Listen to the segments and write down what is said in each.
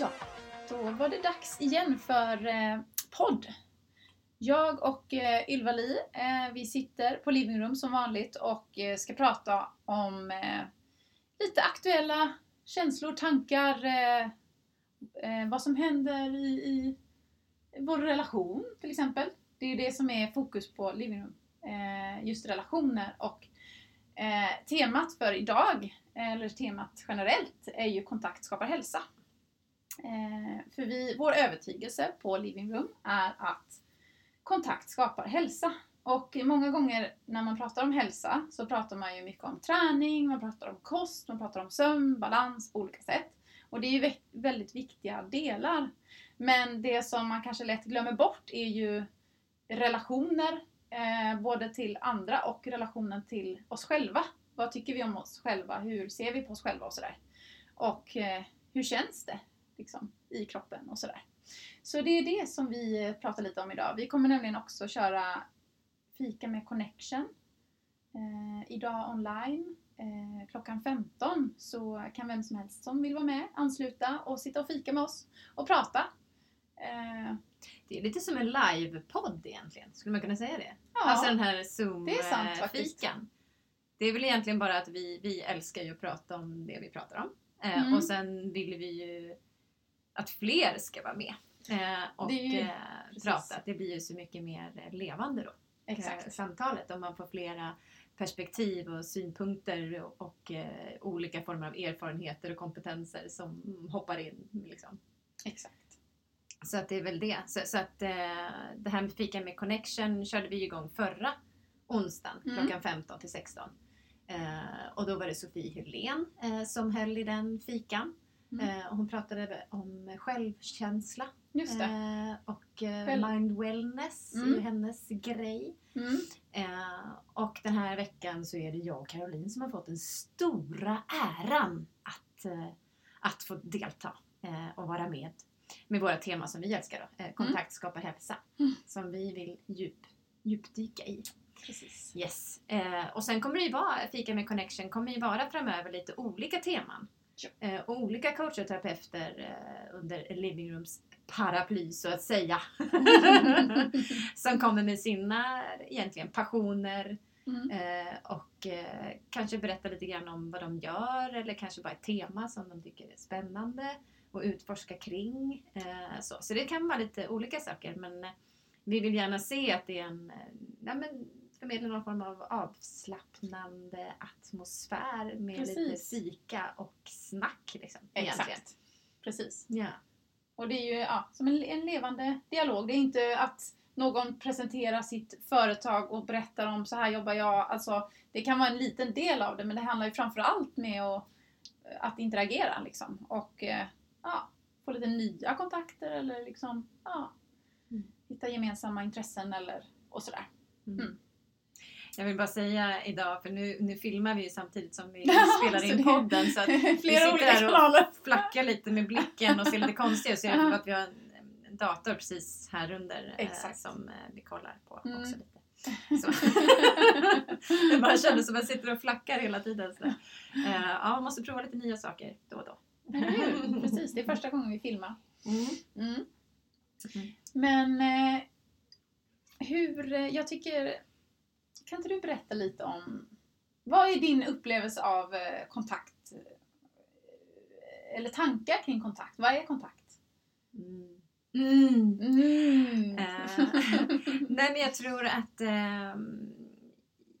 Ja, då var det dags igen för eh, podd. Jag och eh, Ylva Li, eh, vi sitter på Living Room som vanligt och eh, ska prata om eh, lite aktuella känslor, tankar, eh, eh, vad som händer i, i vår relation till exempel. Det är det som är fokus på Living Room. Eh, just relationer och eh, temat för idag, eh, eller temat generellt, är ju kontakt skapar hälsa. Eh, för vi, vår övertygelse på Living Room är att kontakt skapar hälsa. Och många gånger när man pratar om hälsa så pratar man ju mycket om träning, man pratar om kost, man pratar om sömn, balans på olika sätt. Och det är ju väldigt viktiga delar. Men det som man kanske lätt glömmer bort är ju relationer, eh, både till andra och relationen till oss själva. Vad tycker vi om oss själva? Hur ser vi på oss själva och sådär? Och eh, hur känns det liksom, i kroppen och sådär. Så det är det som vi pratar lite om idag. Vi kommer nämligen också köra fika med connection eh, idag online eh, klockan 15 så kan vem som helst som vill vara med ansluta och sitta och fika med oss och prata. Eh, Det är lite som en livepodd egentligen, skulle man kunna säga det? ja, Alltså den här. Zoom-fikan. Det är väl egentligen bara att vi, vi älskar ju att prata om det vi pratar om. Eh, Mm. Och sen vill vi ju att fler ska vara med eh, och ju- eh, precis. prata. Det blir ju så mycket mer eh, levande då. exakt. samtalet om man får flera perspektiv och synpunkter och, och olika former av erfarenheter och kompetenser som hoppar in. Liksom. exakt. Så att det är väl det. Så, så att eh, det här med fika med connection körde vi igång förra onsdagen Mm. klockan 15 till 16. Eh, och då var det Sofie Hylén eh, som höll i den fikan. Mm. Eh, hon pratade om självkänsla eh, och eh, Själv- mind wellness Mm. hennes grej. Mm. Och den här veckan så är det jag och Caroline som har fått den stora äran att, att få delta och vara med med våra teman som vi älskar då. Eh, kontakt skapar hälsa. Mm. Som vi vill djup, djupdyka i. Precis. Yes. Eh, och sen kommer det ju vara, Fika med Connection kommer ju vara framöver lite olika teman. Ja. Eh, och olika coacher och terapeuter eh, under Living Rooms paraply så att säga. som kommer med sina egentligen passioner Mm. eh, och kanske berätta lite grann om vad de gör eller kanske bara ett tema som de tycker är spännande och utforska kring. Så. så det kan vara lite olika saker men vi vill gärna se att det är en ja, men, förmedla någon form av avslappnande atmosfär med lite Precis. fika och snack. Liksom, egentligen. Exakt. Precis. Ja. Och det är ju ja, som en, en levande dialog. Det är inte att någon presenterar sitt företag och berättar om så här jobbar jag. Alltså, det kan vara en liten del av det men det handlar ju framför allt med att, att interagera liksom. Och eh, ja, få lite nya kontakter eller liksom ja, Mm. hitta gemensamma intressen eller och sådär. Mm. Jag vill bara säga idag, för nu, nu filmar vi ju samtidigt som vi spelar in podden så att vi sitter här och kanaler. flackar lite med blicken och ser lite konstiga ut så är det Ja. för att vi har en, dator precis här under eh, Exakt. som eh, vi kollar på Mm. också lite. Så. det bara kändes som att jag sitter och flackar hela tiden. Så. Eh, ja, man måste prova lite nya saker då och då. Precis, det är första gången vi filmar. Mm. Mm. Mm. Men hur, jag tycker, kan inte du berätta lite om, vad är din upplevelse av eh, kontakt? eh, Eller tankar kring kontakt? Vad är kontakt? Mm. Mm. Mm. Eh, Nej men jag tror att ehm,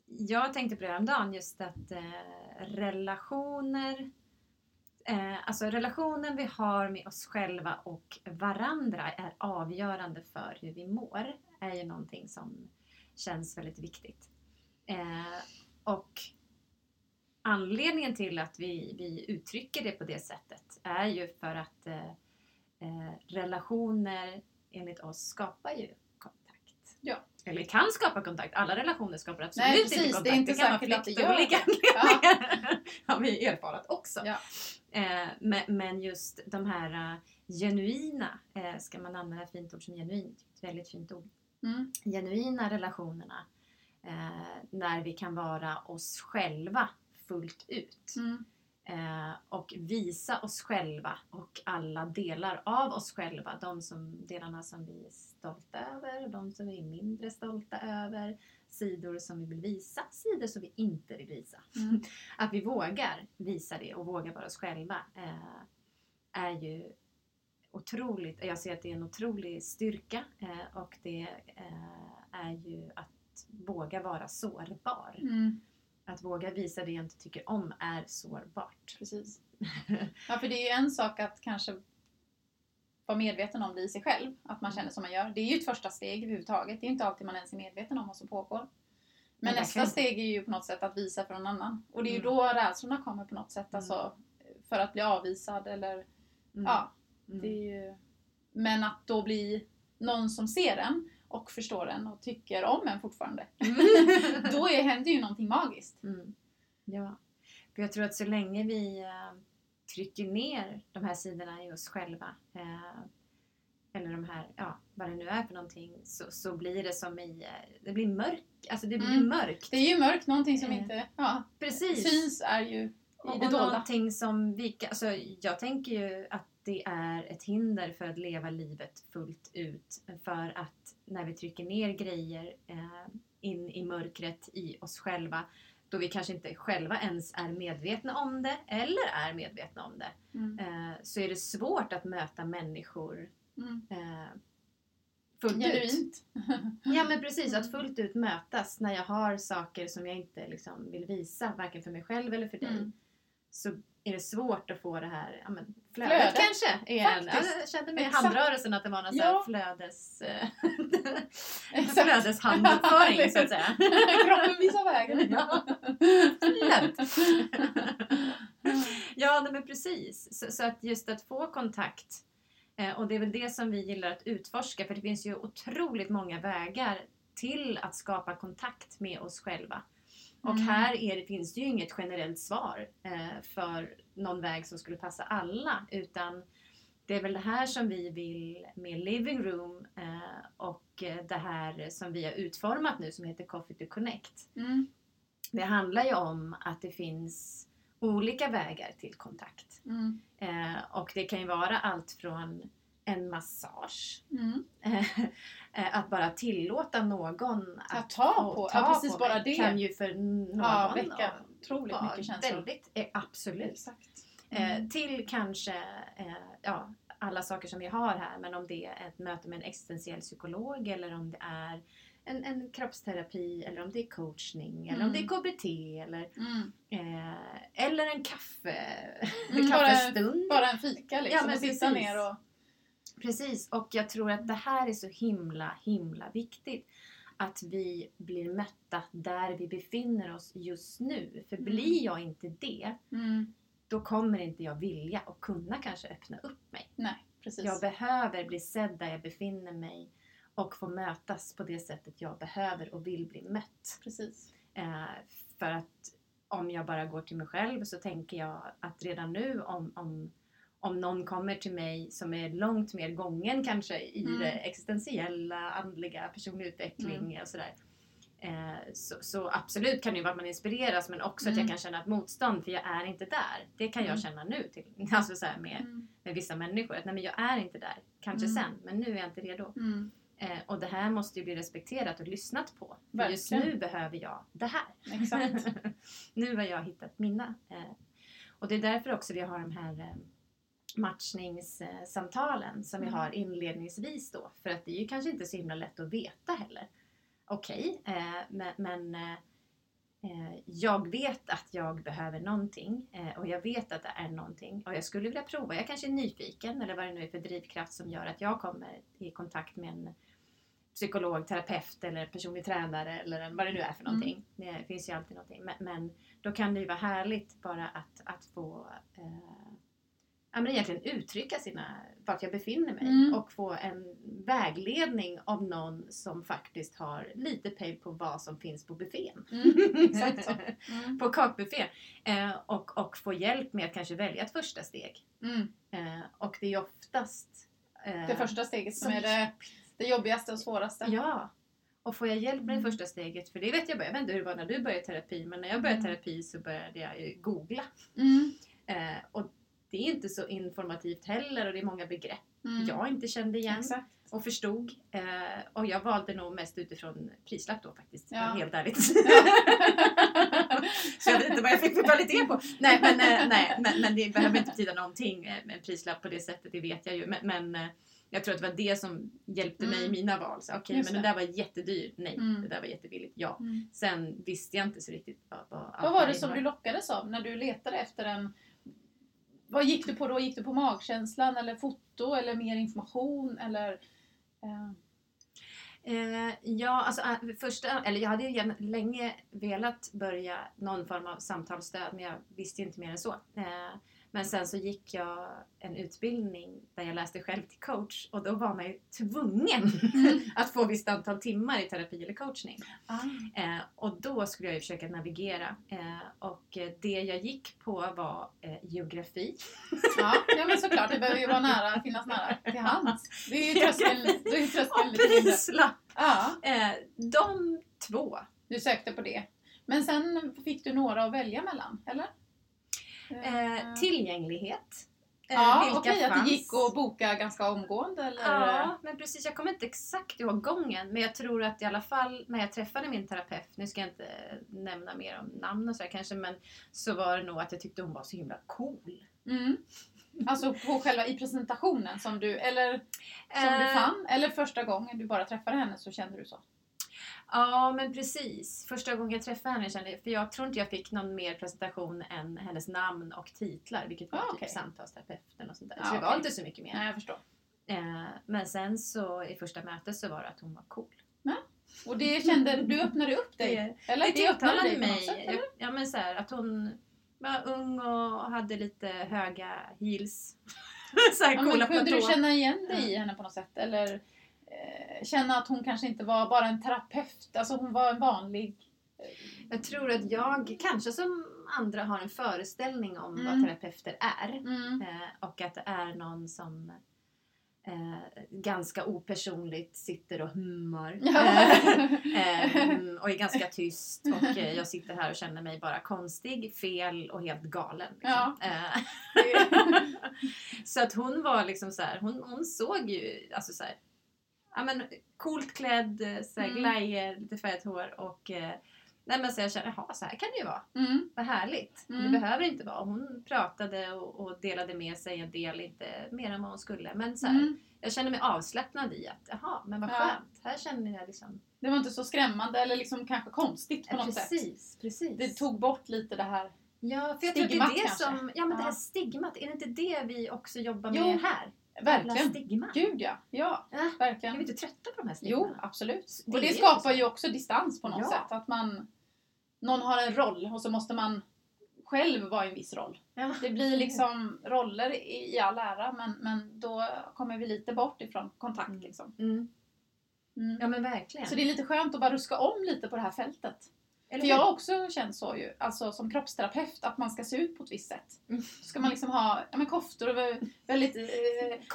jag tänkte på det häromdagen just att eh, relationer Alltså relationen vi har med oss själva och varandra är avgörande för hur vi mår. är ju någonting som känns väldigt viktigt. Eh, och anledningen till att vi, vi uttrycker det på det sättet är ju för att eh, eh, relationer enligt oss skapar ju kontakt. Ja. Eller kan skapa kontakt. Alla relationer skapar absolut Nej, inte precis, kontakt. det är inte kan vara det flykt av gör olika anledningar. har vi erfarat också. Ja. Eh, men, men just de här eh, genuina, eh, ska man använda ett fint ord som genuin, ett väldigt fint ord, Mm. genuina relationerna eh, när vi kan vara oss själva fullt ut. Mm. Eh, och visa oss själva och alla delar av oss själva. De som, delarna som vi är stolta över, de som vi är mindre stolta över. Sidor som vi vill visa, sidor som vi inte vill visa. Mm. Att vi vågar visa det och vågar vara oss själva eh, är ju otroligt, jag ser att det är en otrolig styrka eh, och det eh, är ju att våga vara sårbar. Mm. Att våga visa det jag inte tycker om är sårbart. Precis. Ja, för det är ju en sak att kanske vara medveten om det i sig själv, att man känner som man gör. Det är ju ett första steg överhuvudtaget. Det är inte alltid man ens är medveten om vad som pågår. Men Ja, nästa steg är ju på något sätt att visa för någon annan. Och det är ju Mm. då rädslorna kommer på något sätt. Mm. Alltså, för att bli avvisad eller Mm. ja, Mm. det är ju... Men att då bli någon som ser en och förstår en och tycker om en fortfarande. då är, händer ju någonting magiskt. Mm. Ja. För jag tror att så länge vi eh, trycker ner de här sidorna i oss själva eh, eller de här, ja, vad det nu är för någonting, så, så blir det som i, eh, det blir mörkt, alltså det blir Mm. mörkt. Det är ju mörkt, någonting som inte ja, Precis. syns är ju Och, och någonting som vi alltså jag tänker ju att det är ett hinder för att leva livet fullt ut. För att när vi trycker ner grejer eh, in i mörkret i oss själva då vi kanske inte själva ens är medvetna om det eller är medvetna om det Mm. eh, så är det svårt att möta människor Mm. eh, fullt ut. Genuint. Ja men precis, att fullt ut mötas när jag har saker som jag inte liksom vill visa varken för mig själv eller för dig Mm. Så är det svårt att få det här ja, men flödet, Flödet, kanske. Igen. Faktiskt. jag kände med Exakt. handrörelsen att det var någon Ja. flödes, eh, Exakt. flödeshanduppföring så att säga. Kroppen visar vägen. Ja. Ja, men precis. Så, så att just att få kontakt eh, och det är väl det som vi gillar att utforska för det finns ju otroligt många vägar till att skapa kontakt med oss själva. Och Mm. här är det, finns det ju inget generellt svar eh, för någon väg som skulle passa alla utan det är väl det här som vi vill med Living Room eh, och det här som vi har utformat nu som heter Coffee to Connect. Mm. Det handlar ju om att det finns olika vägar till kontakt. Mm. Eh, och det kan ju vara allt från en massage, Mm. eh, att bara tillåta någon Ta att ta på, ta ja precis på bara mig det. kan ju för någon ja, väcka otroligt mycket känslor. väldigt, eh, absolut. Exakt. Eh, Mm. till kanske eh, ja, alla saker som vi har här men om det är ett möte med en existentiell psykolog eller om det är en, en kroppsterapi eller om det är coachning eller om det är Mm. KBT eller, Mm. eh, eller en kaffe, Mm, bara- kaffestund. Bara en fika liksom. Ja, men och sitta ner och... Precis, och jag tror att det här är så himla, himla viktigt. Att vi blir mötta där vi befinner oss just nu. För Mm. blir jag inte det, Mm. då kommer inte jag vilja och kunna kanske öppna upp mig. Nej, precis. Jag behöver bli sedd där jag befinner mig och få mötas på det sättet jag behöver och vill bli mött. precis. Eh, för att om jag bara går till mig själv så tänker jag att redan nu om, om, om någon kommer till mig som är långt mer gången kanske i Mm. det existentiella, andliga, personlig utveckling Mm. och sådär. Eh, så, så absolut kan det ju vara att man inspireras men också att Mm. jag kan känna ett motstånd för jag är inte där. Det kan jag Mm. känna nu till, alltså så med, Mm. med vissa människor. Att nej men jag är inte där. Kanske Mm. sen men nu är jag inte redo. Mm. Eh, och det här måste ju bli respekterat och lyssnat på. För just nu behöver jag det här. Exakt. nu har jag hittat mina. Eh, och det är därför också vi har de här eh, matchningssamtalen som vi Mm. har inledningsvis då. För att det är ju kanske inte så himla lätt att veta heller. Okej, eh, men, men eh, eh, jag vet att jag behöver någonting eh, och jag vet att det är någonting och jag skulle vilja prova. Jag kanske är nyfiken eller vad det nu är för drivkraft som gör att jag kommer i kontakt med en psykolog, terapeut eller personlig tränare eller vad det nu är för någonting. Det finns ju alltid någonting. Men, men då kan det ju vara härligt bara att, att få eh, ja, men egentligen uttrycka sina, vart jag befinner mig Mm. och få en vägledning av någon som faktiskt har lite pejl på vad som finns på buffén. Mm. Mm. på kakbuffén. Eh, och, och få hjälp med att kanske välja ett första steg. Mm. Eh, och det är oftast eh, Det första steget som som är det, det jobbigaste och svåraste. Ja. Och får jag hjälp med det Mm. första steget, för det vet jag, jag vet inte hur det var när du började terapi, men när jag började Mm. terapi så började jag googla. Mm. Eh, och det är inte så informativt heller och det är många begrepp Mm. jag inte kände igen Exakt. och förstod. Eh, och jag valde nog mest utifrån prislapp då faktiskt, Ja. helt ärligt. så jag vet inte vad jag fick för kvalitet på. Nej men, eh, nej, men, men det behöver inte betyda någonting eh, med en prislapp på det sättet, det vet jag ju. Men, men eh, jag tror att det var det som hjälpte mig i Mm. mina val. Okej, Just men det. där var jättedyrt. Nej, Mm. det där var jättebilligt. Ja. Mm. Sen visste jag inte så riktigt vad, vad Vad var det som innebar. du lockades av när du letade efter en... Vad gick du på då? Gick du på magkänslan eller foto eller mer information eller... Eh, Eh, ja, alltså eh, första, eller jag hade ju länge velat börja någon form av samtalsstöd men jag visste inte mer än så. Eh, men sen så gick jag en utbildning där jag läste själv till coach och då var man ju tvungen Mm. att få visst antal timmar i terapi eller coachning. ah. Eh, och då skulle jag ju försöka navigera eh, och det jag gick på var eh, geografi. ja, ja, men såklart. Det behöver ju vara nära, finnas nära till hands. Det är ju tröskeln, Och prislapp! Ja, Eh, de två du sökte på det. Men sen fick du några att välja mellan, eller? Eh, tillgänglighet. Eh, Ja, vilka okej. Att fanns. det gick att boka ganska omgående eller? Ja, men precis. Jag kommer inte exakt ihåg gången. Men jag tror att i alla fall när jag träffade min terapeut, nu ska jag inte nämna mer om namn och sådär kanske, men så var det nog att jag tyckte hon var så himla cool. Mm. Alltså på själva i presentationen som du, eller som du Eh, fann? Eller första gången du bara träffade henne så kände du så? Ja, men precis. Första gången jag träffade henne kände jag, för jag tror inte jag fick någon mer presentation än hennes namn och titlar, vilket var Ah, typ okej. samtalsterapeuten och sånt där. Ah, så det var okej. inte så mycket mer. Nej, jag förstår. Eh, men sen så i första mötet så var det att hon var cool. Och det kände, du öppnade upp dig? Det- eller? Det öppnade tilltalade dig mig. sätt, eller? ja, men så här, att hon var ung och hade lite höga heels. så här Ja, men kunde du platåer. känna igen dig i henne på något sätt? Eller känna att hon kanske inte var bara en terapeut, alltså hon var en vanlig... Jag tror att jag, kanske som andra, har en föreställning om Mm. vad terapeuter är. Mm. Eh, och att det är någon som eh, ganska opersonligt sitter och hummar. Eh, ehm, och är ganska tyst och eh, jag sitter här och känner mig bara konstig, fel och helt galen. Liksom. Eh, så att hon var liksom så här, hon, hon såg ju alltså så här, ja men coolt klädd, eh, så här, Mm. glajjor, lite färgat hår och eh, nej men så jag kände, jaha så här kan det ju vara. mm. Vad härligt. Mm. Det behöver inte vara. Hon pratade och, och delade med sig en del, inte mer än vad hon skulle. Men så här, Mm. jag kände mig avslappnad i att, jaha, men vad Ja. skönt. Här känner jag liksom... Det var inte så skrämmande eller liksom kanske konstigt på Ja, något sätt. precis, precis. Det tog bort lite det här. Ja, för jag tror att det är det kanske. som... Ja, men det Ja. här stigmat, är det inte det vi också jobbar Jo, med här? Verkligen. Stigma. Gud ja. Ja, Ja. Är verkligen. vi inte trötta på de här stigmorna? Jo, absolut. Det och det är skapar ju ju också distans på något Ja. sätt. Att man, någon har en roll och så måste man själv vara i en viss roll. Ja. Det blir liksom roller i, i all ära men, men då kommer vi lite bort ifrån kontakt. Mm. Liksom. Mm. Mm. Ja, men verkligen. Så det är lite skönt att bara ruska om lite på det här fältet. Eller För jag har också känt så ju, alltså som kroppsterapeut, att man ska se ut på ett visst sätt. Mm. Ska man liksom ha ja, men koftor och vä- väldigt eh,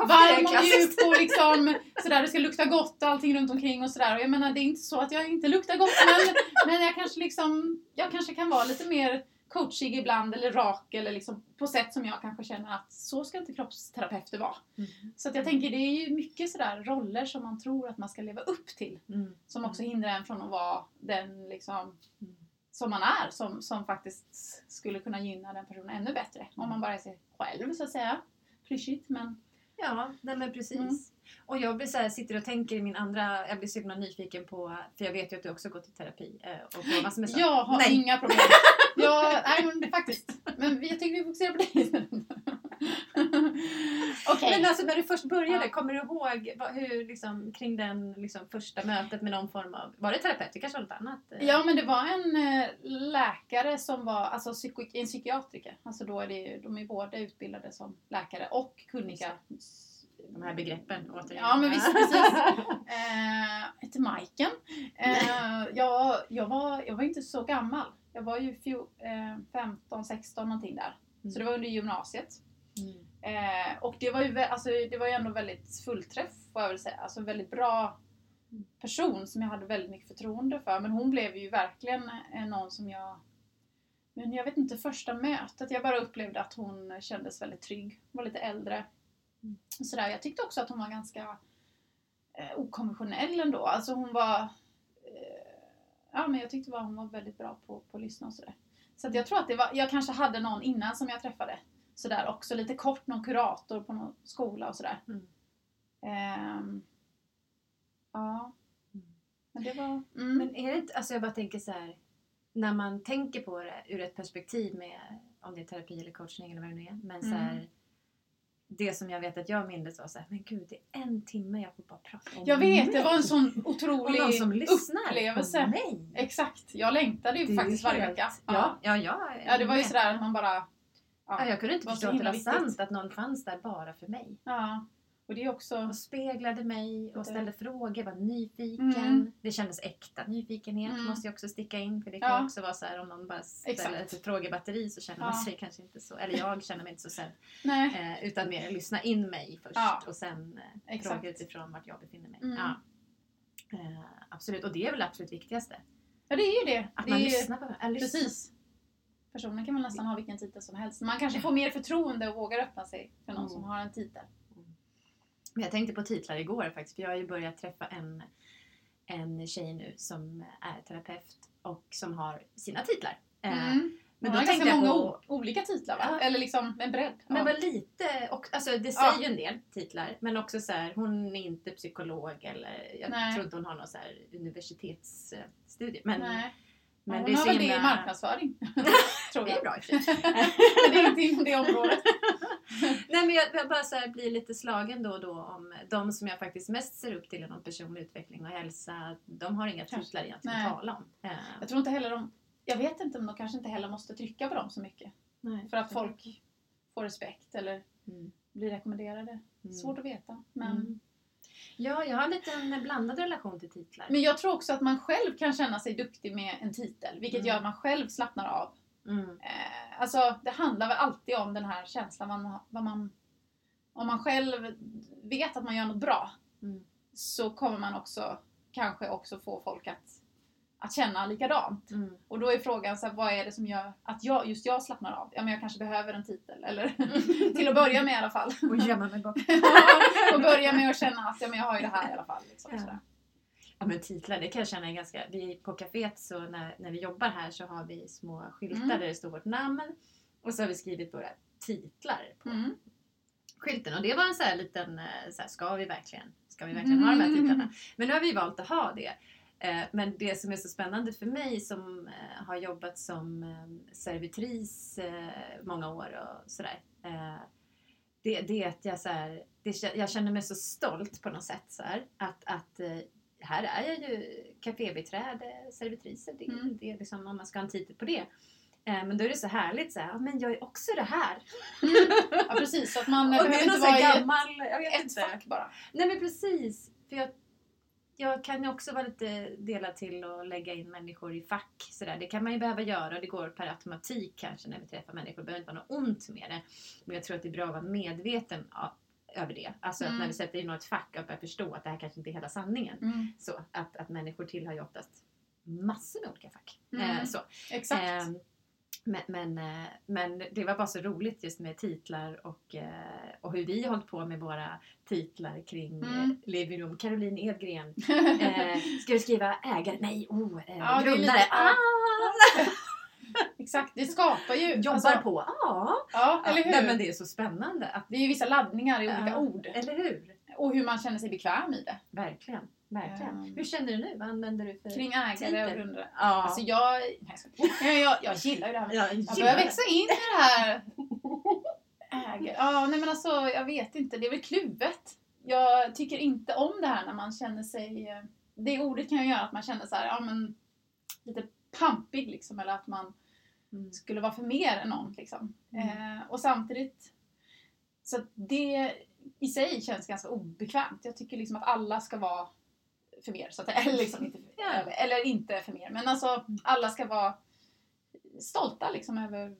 varm och mjuk och liksom sådär, det ska lukta gott och allting runt omkring och sådär. Och jag menar, det är inte så att jag inte luktar gott men, men jag kanske liksom, jag kanske kan vara lite mer coachig ibland eller rak eller liksom på sätt som jag kanske känner att så ska inte kroppsterapeuter vara. Mm. Så att jag tänker det är ju mycket sådär roller som man tror att man ska leva upp till Mm. som också hindrar en från att vara den liksom Mm. som man är, som, som faktiskt skulle kunna gynna den personen ännu bättre. Om man bara är sig själv så att säga. Klyschigt men... Ja, nej men precis. Mm. Och jag blir så här, sitter och tänker i min andra, jag blir så himla nyfiken på, för jag vet ju att du också gått i terapi eh, och på massor med. Jag har Nej. inga problem. Jag, nej men faktiskt. Men jag tycker vi fokuserar på dig. Okej. Men alltså när du först började, Ja. kommer du ihåg hur, liksom, kring den liksom, första mötet med någon form av, var det terapeut? Det kanske var något annat? eh? Ja men det var en eh, läkare som var, alltså psyko, en psykiatriker. Alltså då är det de är båda utbildade som läkare och kunniga. De här begreppen återigen. Ja, men visst, precis. Eh, hette Majken. Eh, jag, jag, var, jag var inte så gammal. Jag var ju fjol, eh, 15, 16 någonting där. Så det var under gymnasiet. Mm. Eh, och det var ju alltså, det var ju ändå väldigt fullträff får jag väl säga. Alltså en väldigt bra person som jag hade väldigt mycket förtroende för. Men hon blev ju verkligen eh, någon som jag Men jag vet inte, första mötet, jag bara upplevde att hon kändes väldigt trygg. Var lite äldre. Mm. Sådär. Jag tyckte också att hon var ganska eh, okonventionell ändå. Alltså hon var... Ja men jag tyckte bara hon var väldigt bra på, på att lyssna och sådär. Så att jag tror att det var, jag kanske hade någon innan som jag träffade. Sådär också, lite kort, någon kurator på någon skola och sådär. Mm. Ehm, ja. Mm. Men det var... Mm. Men är det inte, alltså jag bara tänker så här, när man tänker på det ur ett perspektiv med om det är terapi eller coachning eller vad det nu är. Men så här, Mm. Det som jag vet att jag minns var så här, men gud det är en timme jag får bara prata om Jag vet, det mig. var en sån Och otrolig någon som lyssnar upplevelse. på mig. Exakt, jag längtade ju Det faktiskt varje vecka. Ja, ja, ja, ja, det var ju sådär att man bara... Ja, jag kunde inte förstå att det var viktigt. sant att någon fanns där bara för mig. Ja. Och det är också... Och speglade mig och ställde frågor, var nyfiken. Mm. Det kändes äkta nyfikenhet Mm. måste jag också sticka in. För det kan Ja. ju också vara så här om någon bara ställer Exakt. ett frågebatteri så känner man Ja. sig kanske inte så, eller jag känner mig inte så sedd. Eh, utan mer lyssna in mig först Ja. och sen eh, Exakt. fråga utifrån vart jag befinner mig. Mm. Ja. Eh, absolut, och det är väl absolut viktigaste. ja det är ju det. Att det man är ju... lyssnar på äh. Precis. Personen kan väl nästan ha vilken titel som helst. Man kanske får mer förtroende och vågar öppna sig för någon Mm. som har en titel. Men jag tänkte på titlar igår faktiskt, för jag har ju börjat träffa en, en tjej nu som är terapeut och som har sina titlar. Eh, Mm. Men då har ganska många på... olika titlar va? Ja. Eller liksom en bredd. Men Ja. var lite, och, alltså det Ja. säger ju en del titlar, men också så här, hon är inte psykolog eller jag Nej. tror inte hon har någon så här universitetsstudie. Men, Nej. Men hon det är har väl det i marknadsföring. tror Det är bra i. Men det är inte inom det området. Nej men jag, jag bara så här blir lite slagen då och då om de som jag faktiskt mest ser upp till inom personlig utveckling och hälsa. De har inga titlar egentligen att tala om. Eh, Jag tror inte heller de... Jag vet inte om de kanske inte heller måste trycka på dem så mycket. nej. För att folk får respekt eller Mm. blir rekommenderade. Mm. Svårt att veta. Men, Mm. Ja, jag har lite en blandad relation till titlar. men jag tror också att man själv kan känna sig duktig med en titel. Vilket Mm. gör att man själv slappnar av. Mm. Eh, alltså det handlar väl alltid om den här känslan. Man, vad man, om man själv vet att man gör något bra Mm. så kommer man också kanske också få folk att, att känna likadant. Mm. Och då är frågan så här, vad är det som gör att jag, just jag slappnar av? Ja men jag kanske behöver en titel. Eller till att börja med i alla fall. Och gömma mig bakom. och börja med att känna att ja, men jag har ju det här i alla fall. Liksom, Ja. Ja men titlar, det kan jag känna är ganska... Vi på kaféet så när, när vi jobbar här så har vi små skyltar Mm. där det står vårt namn. Och så har vi skrivit våra titlar på Mm. skylten. Och det var en så här liten, eh, så här, ska vi verkligen, ska vi verkligen ha de här Mm. titlarna? Men nu har vi valt att ha det. Eh, Men det som är så spännande för mig som eh, har jobbat som eh, servitris många år och sådär. Det, det är att jag, så här, det, jag känner mig så stolt på något sätt. Så här, att, att här är jag ju kafébiträde, servitriser. Det, Mm. det är liksom, om man ska ha en titel på det. Men då är det så härligt så här, men jag är också det här. Ja precis, så att man behöver inte vara i ett, gammal, jag vet ett inte. fack bara. Nej men precis. För jag, jag kan ju också vara lite delad till att lägga in människor i fack. Sådär. Det kan man ju behöva göra och det går per automatik kanske när vi träffar människor. Det behöver inte vara något ont med det. Men jag tror att det är bra att vara medveten a- över det. Alltså att Mm. när vi sätter in något fack att börja förstå att det här kanske inte är hela sanningen. Mm. Så att, att människor tillhör ju oftast massor med olika fack. Mm. Eh, så. Exakt. Ehm, men, men, eh, men det var bara så roligt just med titlar och, eh, och hur vi har hållit på med våra titlar kring Mm. mm. Living Room. Caroline Edgren. Eh, ska du skriva ägare? Nej, oh, eh, Ja, grundare. ah, Exakt, det skapar ju... jobbar alltså, på. Ja, Ja, eller hur? Nej, men det är så spännande. Att, Det är ju vissa laddningar i olika Ja. ord. eller hur? Och hur man känner sig bekväm i det. Verkligen. Verkligen. Ehm. Hur känner du nu? Vad använder du för Kring ägare och grundare. Ja. Alltså jag... Jag, jag, jag, gillar ju det här. med- jag Jag börjar växa in i det här. Äger. Ja, nej men alltså jag vet inte. Det är väl kluvet. Jag tycker inte om det här när man känner sig... eh, Det ordet kan ju göra att man känner så här, ja men lite pampig liksom. Eller att man Mm. skulle vara för mer än någon liksom. Mm. Eh, och samtidigt... Så det i sig känns ganska obekvämt. Jag tycker liksom att alla ska vara för mer. Så att, eller, liksom inte, Ja. över- eller inte för mer. Men alltså alla ska vara stolta liksom över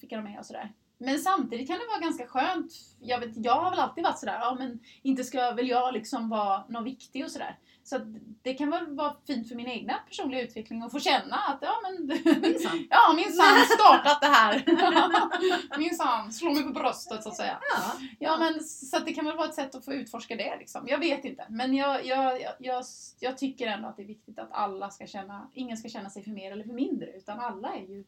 vilka de är och sådär. Men samtidigt kan det vara ganska skönt. Jag, vet, jag har väl alltid varit sådär, ja men inte ska väl jag liksom vara någon viktig och sådär. Så det kan väl vara fint för min egna personliga utveckling att få känna att ja men Minsann. ja minsann startat det här. minsann, slå mig på bröstet så att säga. Ja. Ja men så det kan väl vara ett sätt att få utforska det liksom. Jag vet inte. Men jag, jag, jag, jag, jag tycker ändå att det är viktigt att alla ska känna, ingen ska känna sig för mer eller för mindre utan alla är ju,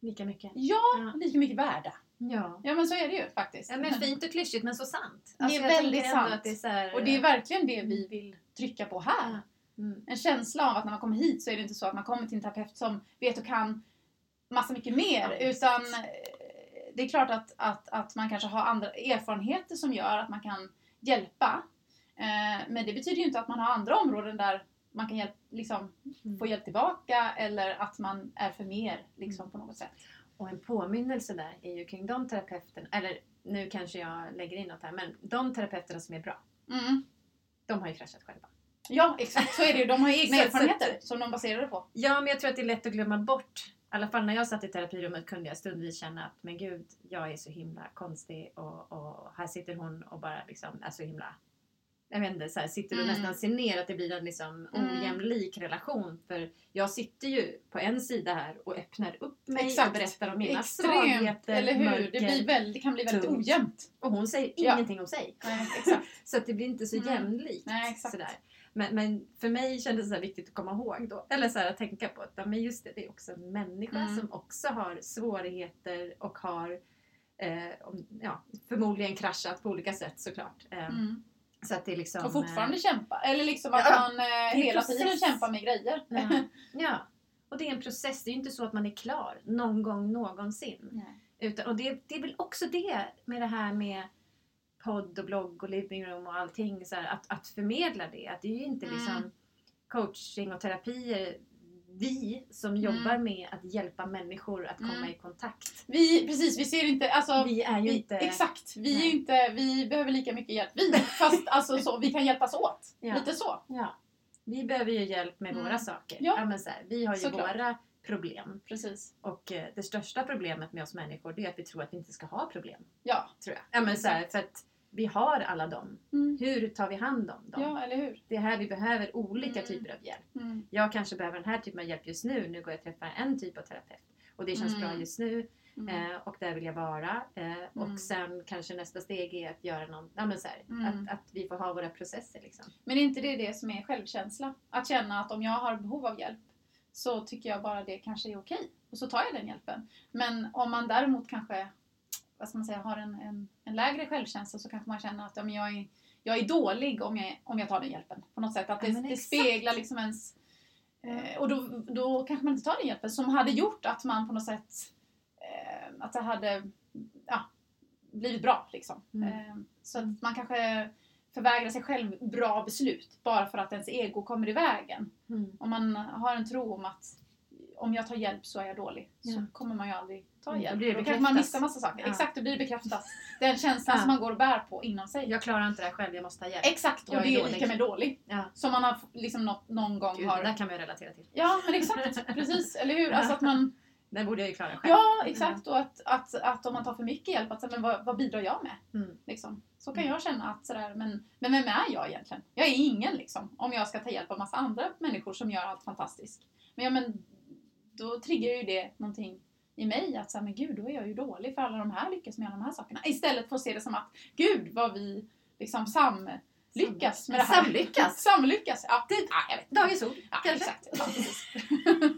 Lika mycket. ja, Ja. lika mycket värda. Ja. Ja men så är det ju faktiskt. Ja, men fint och klyschigt men så sant. Det är jag väldigt sant. Här, Och det är verkligen det vi vill trycka på här. Mm. En känsla av att när man kommer hit så är det inte så att man kommer till en terapeut som vet och kan massa mycket mer. Ja, utan eh, det är klart att, att, att man kanske har andra erfarenheter som gör att man kan hjälpa. Eh, Men det betyder ju inte att man har andra områden där man kan hjälp, liksom, Mm. få hjälp tillbaka eller att man är för mer liksom, på något sätt. Och en påminnelse där är ju kring de terapeuterna, eller nu kanske jag lägger in något här, men de terapeuterna som är bra, Mm. De har ju kraschat själva. Ja, exakt så är det ju. De har ju egna erfarenheter som de baserar det på. Ja, men jag tror att det är lätt att glömma bort. I alla fall när jag satt i terapirummet kunde jag stundvis känna att men gud, jag är så himla konstig och, och här sitter hon och bara liksom är så himla jag vet inte, så här, sitter och Mm. nästan ser ner att det blir en liksom Mm. ojämlik relation. För jag sitter ju på en sida här och öppnar upp mig Exakt. och berättar om mina Extremt, svagheter, eller hur? mörker. det, blir väldigt, det kan bli väldigt tungt. ojämnt. Och hon säger Ja. ingenting om sig. Nej. Så att det blir inte så Mm. jämlikt. Nej. Sådär. Men, men för mig kändes det så viktigt att komma ihåg då. Eller så här, att tänka på att men just det, det är också en människa Mm. som också har svårigheter och har eh, ja, förmodligen kraschat på olika sätt såklart. Eh, Mm. Så att det liksom... Och fortfarande kämpa. Eller liksom att Ja, man eh, hela process. tiden kämpar med grejer. eh, ja. ja. Och det är en process. Det är ju inte så att man är klar någon gång någonsin. Nej. Utan, och det, det är väl också det med det här med podd och blogg och living room och allting. Så här, att, att förmedla det. Att det är ju inte Mm. liksom coaching och terapier vi som Mm. jobbar med att hjälpa människor att komma Mm. i kontakt. Vi, precis, vi ser inte, alltså Vi är ju vi, inte... Exakt, vi är Nej. ju inte, vi behöver lika mycket hjälp vi. Fast alltså så, vi kan hjälpas åt. Ja. Lite så. Ja. Vi behöver ju hjälp med Mm. våra saker. Ja. men så här, vi har ju Såklart. våra problem. Precis. Och eh, det största problemet med oss människor det är att vi tror att vi inte ska ha problem. Ja. Tror jag. Ja, men så här, för att vi har alla dem. Mm. Hur tar vi hand om dem? Ja, eller hur? Det är här vi behöver olika Mm. typer av hjälp. Mm. Jag kanske behöver den här typen av hjälp just nu. Nu går jag och träffar en typ av terapeut. Och det känns Mm. bra just nu. Mm. Eh, och där vill jag vara. Eh, Mm. Och sen kanske nästa steg är att göra någon, ja, men så här, Mm. att, att vi får ha våra processer liksom. Men är inte det det som är självkänsla? Att känna att om jag har behov av hjälp så tycker jag bara det kanske är okej. Och så tar jag den hjälpen. Men om man däremot kanske vad ska man säga, har en, en, en lägre självkänsla så kanske man känner att ja, men jag, är, jag är dålig om jag, om jag tar den hjälpen. På något sätt. Att Ja, det, men det speglar liksom ens... Eh, och då, då kanske man inte tar den hjälpen som hade gjort att man på något sätt eh, att det hade ja, blivit bra. Liksom. Mm. Eh, så att man kanske förvägrar sig själv bra beslut bara för att ens ego kommer i vägen. Om man har en tro om att om jag tar hjälp så är jag dålig så Ja. kommer man ju aldrig ta Mm, då hjälp. blir det Då kanske man missar massa saker. Ja. Exakt, då blir det bekräftat. Den känslan Ja. som man går och bär på inom sig. Jag klarar inte det här själv, jag måste ha hjälp. Exakt, och Jag det är dålig. lika med dålig. Ja. Som man har liksom något, någon gång Gud, det har... där kan man ju relatera till. Ja, men exakt. Precis, eller hur? Alltså att man... Det borde jag ju klara själv. Ja, exakt. Och att, att, att om man tar för mycket hjälp, att men vad, vad bidrar jag med? Mm. Liksom. Så kan Mm. jag känna att sådär, men, men vem är jag egentligen? Jag är ingen liksom. Om jag ska ta hjälp av massa andra människor som gör allt fantastiskt. Men ja, men då triggar ju det någonting i mig att säga, men gud, då är jag ju dålig för alla de här lyckas med alla de här sakerna. Istället för att se det som att, gud vad vi liksom samlyckas med det här. Samlyckas? Samlyckas, ja. Det, ja jag vet. Dagens ord, Ja, kanske? exakt. Ja,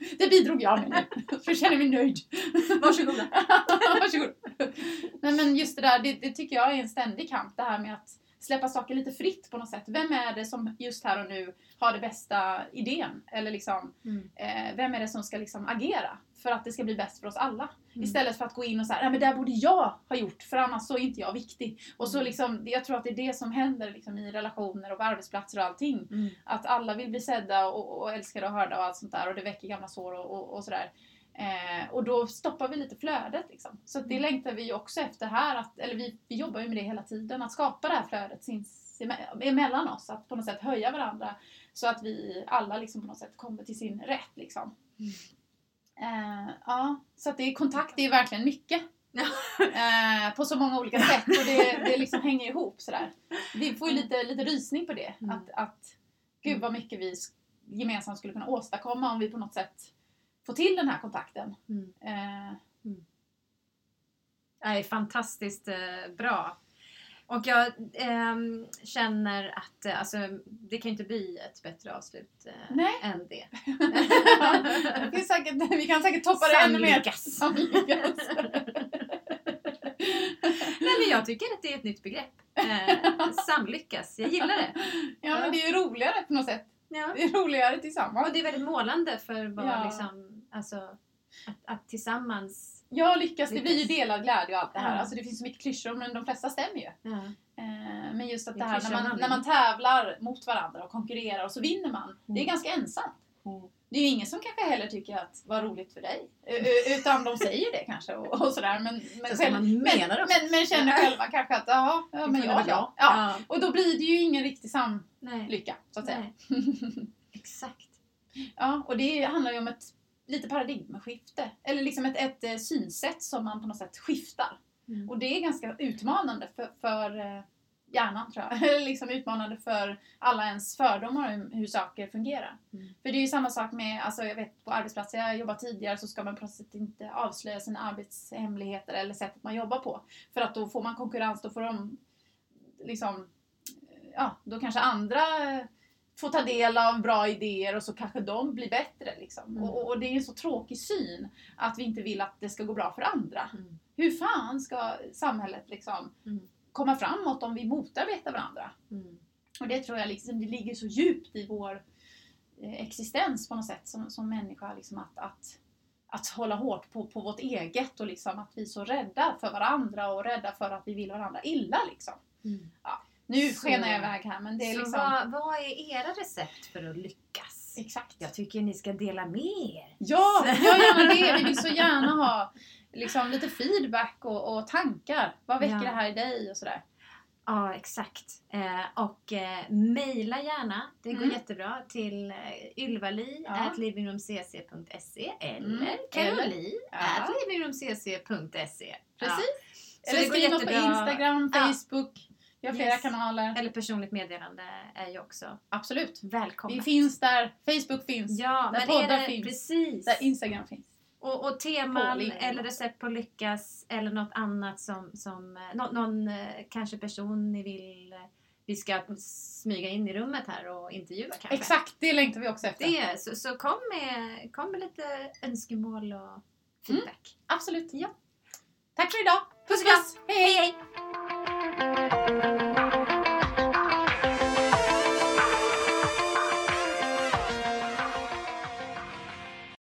det bidrog jag med nu. För jag känner mig nöjd. Varsågoda. Varsågod. Nej men just det där, det, det tycker jag är en ständig kamp. Det här med att släppa saker lite fritt på något sätt. Vem är det som just här och nu har det bästa idén? Eller liksom, Mm. eh, vem är det som ska liksom agera för att det ska bli bäst för oss alla? Mm. Istället för att gå in och säga, nej men det här borde jag ha gjort för annars så är inte jag viktig. Och så Mm. liksom, jag tror att det är det som händer liksom i relationer och på arbetsplatser och allting. Mm. Att alla vill bli sedda och, och älskade och hörda och allt sånt där och det väcker gamla sår och, och, och sådär. Eh, och då stoppar vi lite flödet liksom. Så det Mm. längtar vi också efter här, att, eller vi, vi jobbar ju med det hela tiden, att skapa det här flödet sins, emellan oss, att på något sätt höja varandra så att vi alla liksom på något sätt kommer till sin rätt liksom. Mm. Eh, ja, så att det är kontakt, det är verkligen mycket. eh, på så många olika sätt och det, det liksom hänger ihop sådär. Vi får ju lite, lite rysning på det. Mm. Att, att gud vad mycket vi gemensamt skulle kunna åstadkomma om vi på något sätt får till den här kontakten. Mm. Eh, är fantastiskt eh, bra. Och jag ehm, känner att eh, alltså, det kan inte bli ett bättre avslut eh, än det. det säkert, vi kan säkert toppa det ännu mer. Samlyckas. Nej men jag tycker att det är ett nytt begrepp. Eh, samlyckas, jag gillar det. Ja men det är ju roligare på något sätt. Ja. Det är roligare tillsammans. Och det är väldigt målande för vad Ja. liksom, alltså, att, att tillsammans... Ja, lyckas. Det blir ju delad glädje och allt det här. Alltså det finns så mycket klyschor men de flesta stämmer ju. Eh, Men just att Det det är här när man, när man tävlar mot varandra och konkurrerar och så vinner man. Det är Mm. ganska ensamt. Mm. Det är ju ingen som kanske heller tycker att vad roligt för dig. Utan de säger det kanske och, och sådär. Men, men, man men, men, men känner själva kanske att ja, ja men jag ja. ja. Och då blir det ju ingen riktig samlycka så att säga. Exakt. Ja, och det handlar ju om ett lite paradigmskifte. Eller liksom ett, ett eh, synsätt som man på något sätt skiftar. Mm. Och det är ganska utmanande för, för eh, hjärnan tror jag. Eller liksom utmanande för alla ens fördomar om hur saker fungerar. Mm. För det är ju samma sak med, alltså jag vet på arbetsplatser jag jobbat tidigare så ska man på något sätt inte avslöja sina arbetshemligheter eller sättet man jobbar på. För att då får man konkurrens, då får de liksom, ja, då kanske andra får ta del av bra idéer och så kanske de blir bättre. Liksom. Mm. Och, och det är en så tråkig syn att vi inte vill att det ska gå bra för andra. Mm. Hur fan ska samhället liksom Mm. komma framåt om vi motarbetar varandra? Mm. Och det tror jag liksom, det ligger så djupt i vår eh, existens på något sätt som, som människa. Liksom att, att, att hålla hårt på, på vårt eget och liksom att vi är så rädda för varandra och rädda för att vi vill varandra illa. Liksom. Mm. Nu skenar jag iväg här men det är Så liksom... vad, vad är era recept för att lyckas? Exakt. Jag tycker ni ska dela med er. Ja, gör gärna det. Vi vill så gärna ha liksom, lite feedback och, och tankar. Vad väcker Ja. det här i dig och sådär. Ja, exakt. Eh, och eh, mejla gärna. Det går Mm. jättebra till eh, ylvali Ja. eller Mm. carolin Ja. at livingroomcc.se. Precis. Så Eller skriv något på. Instagram, Ja. Vi har flera Yes. kanaler. Eller personligt meddelande är ju också Absolut. välkommet. Vi finns där. Facebook finns. Ja, Där poddar det, finns. precis. Där Instagram finns. Och, och teman eller recept på lyckas eller något annat som, som eh, nå, någon eh, kanske person ni vill eh, vi ska smyga in i rummet här och intervjua kanske. Exakt, det längtar vi också efter. Det, så, så kom, med, kom med lite önskemål och feedback. Absolut. Ja. Tack för idag. Puss och kram. Hej hej! hej!